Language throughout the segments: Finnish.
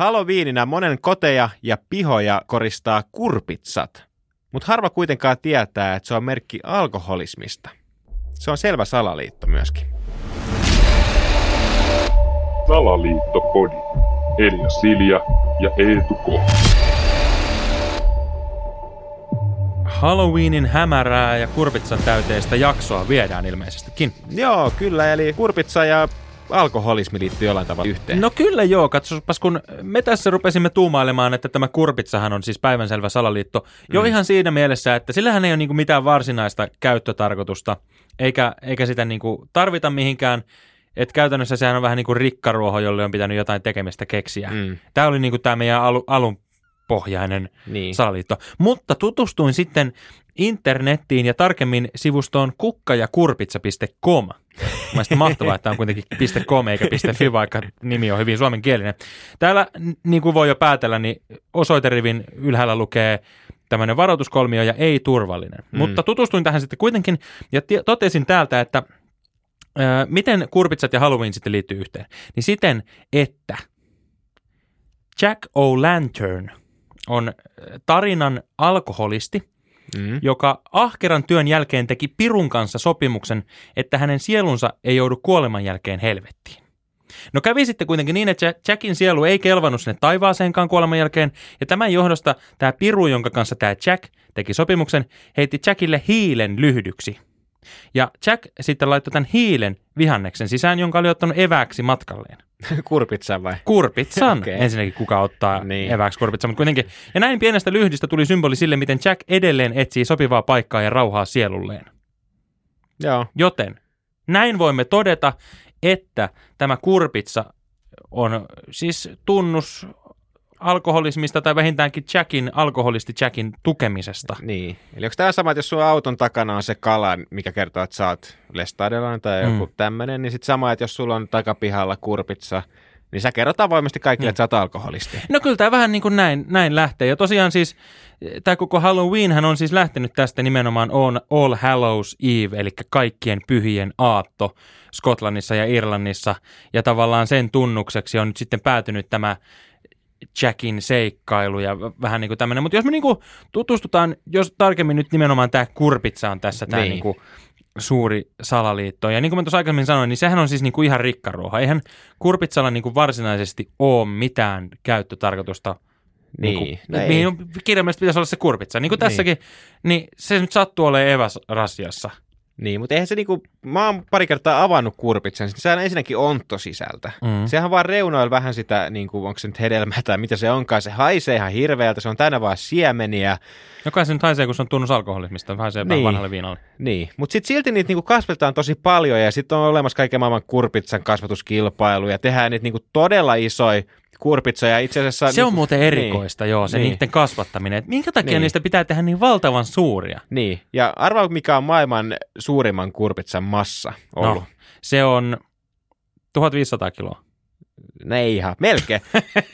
Halloweenina monen koteja ja pihoja koristaa kurpitsat, mutta harva kuitenkaan tietää, että se on merkki alkoholismista. Se on selvä salaliitto myöskin. Salaliittopodi. Elia Silja ja Eetu K. Halloweenin hämärää ja kurpitsan täyteistä jaksoa viedään ilmeisestikin. Joo, kyllä, eli kurpitsa ja alkoholismi liittyy jollain tavalla yhteen. No kyllä joo, katsopas kun me tässä rupesimme tuumailemaan, että tämä kurpitsahan on siis päivänselvä salaliitto. Jo mm. ihan siinä mielessä, että sillähän ei ole niinku mitään varsinaista käyttötarkoitusta, eikä, eikä sitä niinku tarvita mihinkään. Että käytännössä sehän on vähän niin kuin rikkaruoho, jolle on pitänyt jotain tekemistä keksiä. Mm. Tämä oli niin kuin tämä meidän alu, alun pohjainen niin. salaliitto. Mutta tutustuin sitten internettiin ja tarkemmin sivustoon kukkajakurpitsa.com. Mielestäni mahtavaa, että on kuitenkin .com eikä .fi, vaikka nimi on hyvin suomenkielinen. Täällä, niin kuin voi jo päätellä, niin osoiterivin ylhäällä lukee tämmöinen varoituskolmio ja ei turvallinen. Mm. Mutta tutustuin tähän sitten kuitenkin ja t- totesin täältä, että ö, miten kurpitsat ja Halloween sitten liittyy yhteen. Niin siten, että Jack O'Lantern on tarinan alkoholisti, mm. joka ahkeran työn jälkeen teki Pirun kanssa sopimuksen, että hänen sielunsa ei joudu kuoleman jälkeen helvettiin. No kävi sitten kuitenkin niin, että Jackin sielu ei kelvannut sinne taivaaseenkaan kuoleman jälkeen, ja tämän johdosta tämä Piru, jonka kanssa tämä Jack teki sopimuksen, heitti Jackille hiilen lyhdyksi – ja Jack sitten laittoi tämän hiilen vihanneksen sisään, jonka oli ottanut eväksi matkalleen. Kurpitsan vai? Kurpitsan. okay. Ensinnäkin kuka ottaa niin. eväksi kurpitsan, mutta kuitenkin. Ja näin pienestä lyhdistä tuli symboli sille, miten Jack edelleen etsii sopivaa paikkaa ja rauhaa sielulleen. Joo. Joten näin voimme todeta, että tämä kurpitsa on siis tunnus alkoholismista tai vähintäänkin Jackin, alkoholisti Jackin tukemisesta. Niin. Eli onko tämä sama, että jos sun auton takana on se kala, mikä kertoo, että sä oot lestadiolainen tai joku mm. tämmöinen, niin sitten sama, että jos sulla on takapihalla kurpitsa, niin sä kerrot avoimesti kaikille, mm. että sä oot alkoholisti. No kyllä tämä vähän niin kuin näin, näin lähtee. Ja tosiaan siis tämä koko Halloween on siis lähtenyt tästä nimenomaan on All Hallows Eve, eli kaikkien pyhien aatto Skotlannissa ja Irlannissa. Ja tavallaan sen tunnukseksi on nyt sitten päätynyt tämä Jackin seikkailu ja vähän niin kuin tämmöinen. Mutta jos me niin kuin tutustutaan, jos tarkemmin nyt nimenomaan tämä kurpitsa on tässä tämä niin. niin kuin suuri salaliitto. Ja niin kuin mä tuossa aikaisemmin sanoin, niin sehän on siis niin kuin ihan rikkaruoha. Eihän kurpitsalla niin kuin varsinaisesti ole mitään käyttötarkoitusta niin. Niin kuin, no mihin kirjaimellisesti pitäisi olla se kurpitsa. Niin kuin niin. tässäkin, niin se nyt sattuu olemaan eväsrasiassa. Niin, mutta eihän se niinku, mä oon pari kertaa avannut kurpitsen, niin sehän on ensinnäkin ontto sisältä. Mm. Sehän vaan reunoilla vähän sitä, niinku, onko se nyt hedelmää tai mitä se onkaan, se haisee ihan hirveältä, se on täynnä vaan siemeniä. Joka se nyt haisee, kun se on tunnus alkoholismista, haisee niin. vanhalle viinalle. Niin, mutta sitten silti niitä niinku kasvatetaan tosi paljon ja sitten on olemassa kaiken maailman kurpitsan kasvatuskilpailuja, tehdään niitä niinku todella isoja kurpitsoja. Itse asiassa, se on niin, muuten erikoista, niin, joo, se niin. niiden kasvattaminen. Et minkä takia niin. niistä pitää tehdä niin valtavan suuria? Niin, ja arvaa mikä on maailman suurimman kurpitsan massa ollut. No, se on 1500 kiloa. No ei ihan, melkein.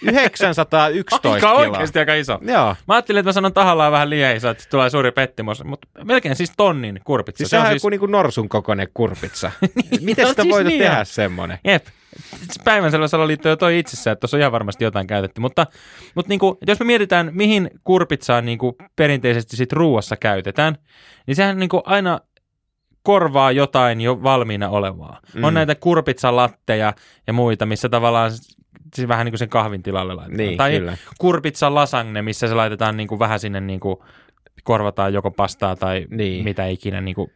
911 aika kiloa. oikeasti aika iso. Joo. Mä ajattelin, että mä sanon tahallaan vähän liian iso, että tulee suuri pettymys, mutta melkein siis tonnin kurpitsa. Siis se, on siis... joku niin norsun kokoinen kurpitsa. niin, Miten no, sitä siis voit niin tehdä semmoinen? Jep. Päivänselvä salaliitto jo toi itsessään, että tuossa on ihan varmasti jotain käytetty. Mutta, mutta niin kuin, jos me mietitään, mihin kurpitsaa niin kuin perinteisesti sit ruuassa käytetään, niin sehän niin kuin aina korvaa jotain jo valmiina olevaa. Mm. On näitä kurpitsalatteja ja muita, missä tavallaan siis vähän niin kuin sen kahvin tilalle laitetaan. Niin, tai kyllä. kurpitsa lasagne, missä se laitetaan niin kuin vähän sinne niin kuin korvataan joko pastaa tai niin. mitä ikinä niin kuin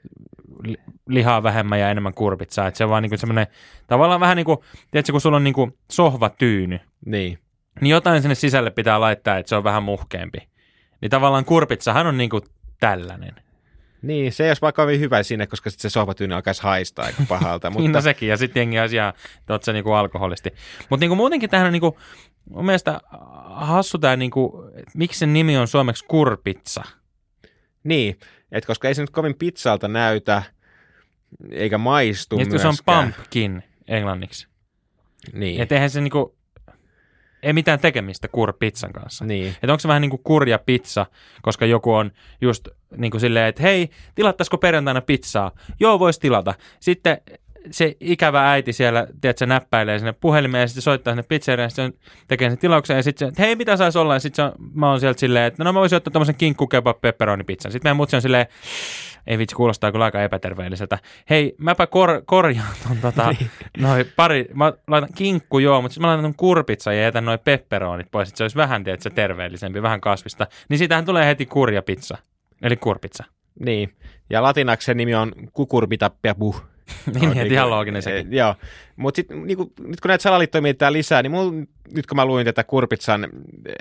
lihaa vähemmän ja enemmän kurpitsaa. Että se on vaan niin kuin semmoinen, tavallaan vähän niin kuin, tiedätkö, kun sulla on niin kuin sohvatyyny, niin. niin jotain sinne sisälle pitää laittaa, että se on vähän muhkeampi. Niin tavallaan kurpitsahan on niin kuin tällainen. Niin, se ei olisi vaikka hyvä sinne, koska sitten se sohvatyyny alkaisi haistaa aika pahalta. mutta... niin, no sekin, ja sitten jengi olisi ihan, että se niinku alkoholisti. Mutta niinku muutenkin tähän on niinku, mun mielestä hassu tämä, niinku, miksi sen nimi on suomeksi kurpitsa. Niin, että koska ei se nyt kovin pizzalta näytä, eikä maistu ja myöskään. se on pumpkin englanniksi. Niin. Että eihän se niinku, ei mitään tekemistä kurpizzan kanssa. Niin. Että onko se vähän niin kuin kurja pizza, koska joku on just niin kuin silleen, että hei, tilattaisiko perjantaina pizzaa? Joo, voisi tilata. Sitten se ikävä äiti siellä, tiedätkö, näppäilee sinne puhelimeen ja sitten soittaa sinne pizzeriaan ja sitten tekee sen tilauksen ja sitten hei, mitä saisi olla? Ja sitten mä oon sieltä silleen, että no mä voisin ottaa tämmöisen kinkku kebab pepperoni pizzan. Sitten meidän mutsi on silleen, ei vitsi, kuulostaa kyllä aika epäterveelliseltä. Hei, mäpä kor- korjaan ton tota, niin. noi pari, mä laitan kinkku joo, mutta sitten mä laitan ton kurpitsa ja jätän noin pepperonit pois, että se olisi vähän, tiedätkö, terveellisempi, vähän kasvista. Niin siitähän tulee heti kurjapizza, eli kurpitsa. Niin, ja latinaksi se nimi on kukurbitappia buh. niin, no, niin, ihan looginen sekin. E, joo, mutta sitten niinku, nyt kun näitä salaliittoja mietitään lisää, niin mul, nyt kun mä luin tätä Kurpitsan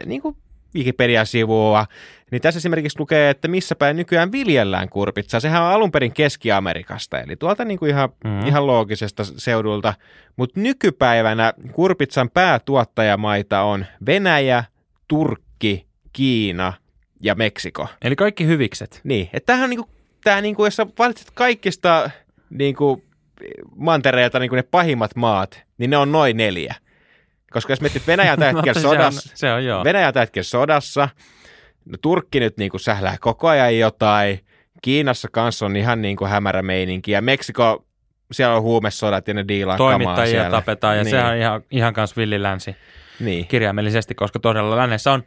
niinku Wikipedia-sivua, niin tässä esimerkiksi lukee, että missä päin nykyään viljellään kurpitsaa. Sehän on alun perin Keski-Amerikasta, eli tuolta niin kuin ihan, mm. ihan loogisesta seudulta. Mutta nykypäivänä kurpitsan päätuottajamaita on Venäjä, Turkki, Kiina ja Meksiko. Eli kaikki hyvikset. Niin, että tämähän on niin kuin, tämä, niin kuin, jos sä valitset kaikista niin kuin, mantereilta niin kuin ne pahimmat maat, niin ne on noin neljä. Koska jos mietit Venäjä tällä hetkellä sodassa, se on, se on, joo. Venäjä tällä hetkellä sodassa, no Turkki nyt niin kuin sählää koko ajan jotain, Kiinassa kanssa on ihan niin kuin hämärä meininki, ja Meksiko, siellä on huumesodat ja ne diilaa Toimittajia siellä. tapetaan, ja niin. sehän on ihan, ihan kanssa villilänsi niin. kirjaimellisesti, koska todella lännessä on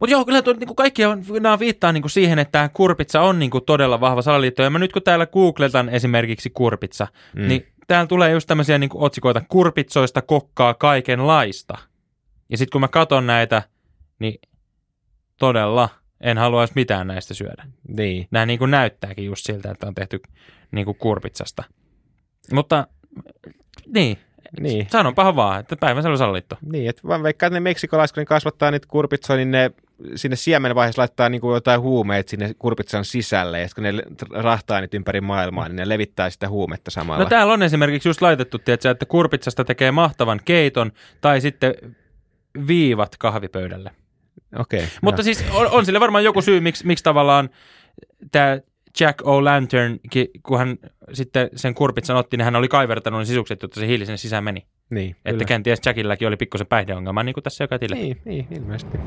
mutta joo, kyllä tuo, niin kaikki on, nämä viittaa niin kuin siihen, että tämä kurpitsa on niin kuin todella vahva salaliitto. Ja mä nyt kun täällä googletan esimerkiksi kurpitsa, mm. niin täällä tulee just tämmöisiä niin otsikoita kurpitsoista kokkaa kaikenlaista. Ja sitten kun mä katon näitä, niin todella en haluaisi mitään näistä syödä. Niin. Nämä niin kuin näyttääkin just siltä, että on tehty niin kuin kurpitsasta. Mutta niin, niin. Sanonpahan vaan, että päivän sallittu. Niin, että vaan vaikka ne meksikolaiset, kun ne kasvattaa niitä kurpitsoja, niin ne sinne siemenvaiheessa laittaa niin kuin jotain huumeita sinne kurpitsan sisälle, ja kun ne rahtaa niitä ympäri maailmaa, niin ne levittää sitä huumetta samalla. No täällä on esimerkiksi just laitettu, tiedätkö, että kurpitsasta tekee mahtavan keiton, tai sitten viivat kahvipöydälle. Okei. Okay, Mutta no. siis on, on sille varmaan joku syy, miksi, miksi tavallaan tämä Jack O'Lantern, kun hän sitten sen kurpitsan otti, niin hän oli kaivertanut ne sisukset, jotta se hiili sinne sisään meni. Niin, Että kyllä. kenties Jackilläkin oli pikkusen päihdeongelma, niin kuin tässä joka tille. Niin, niin, ilmeisesti.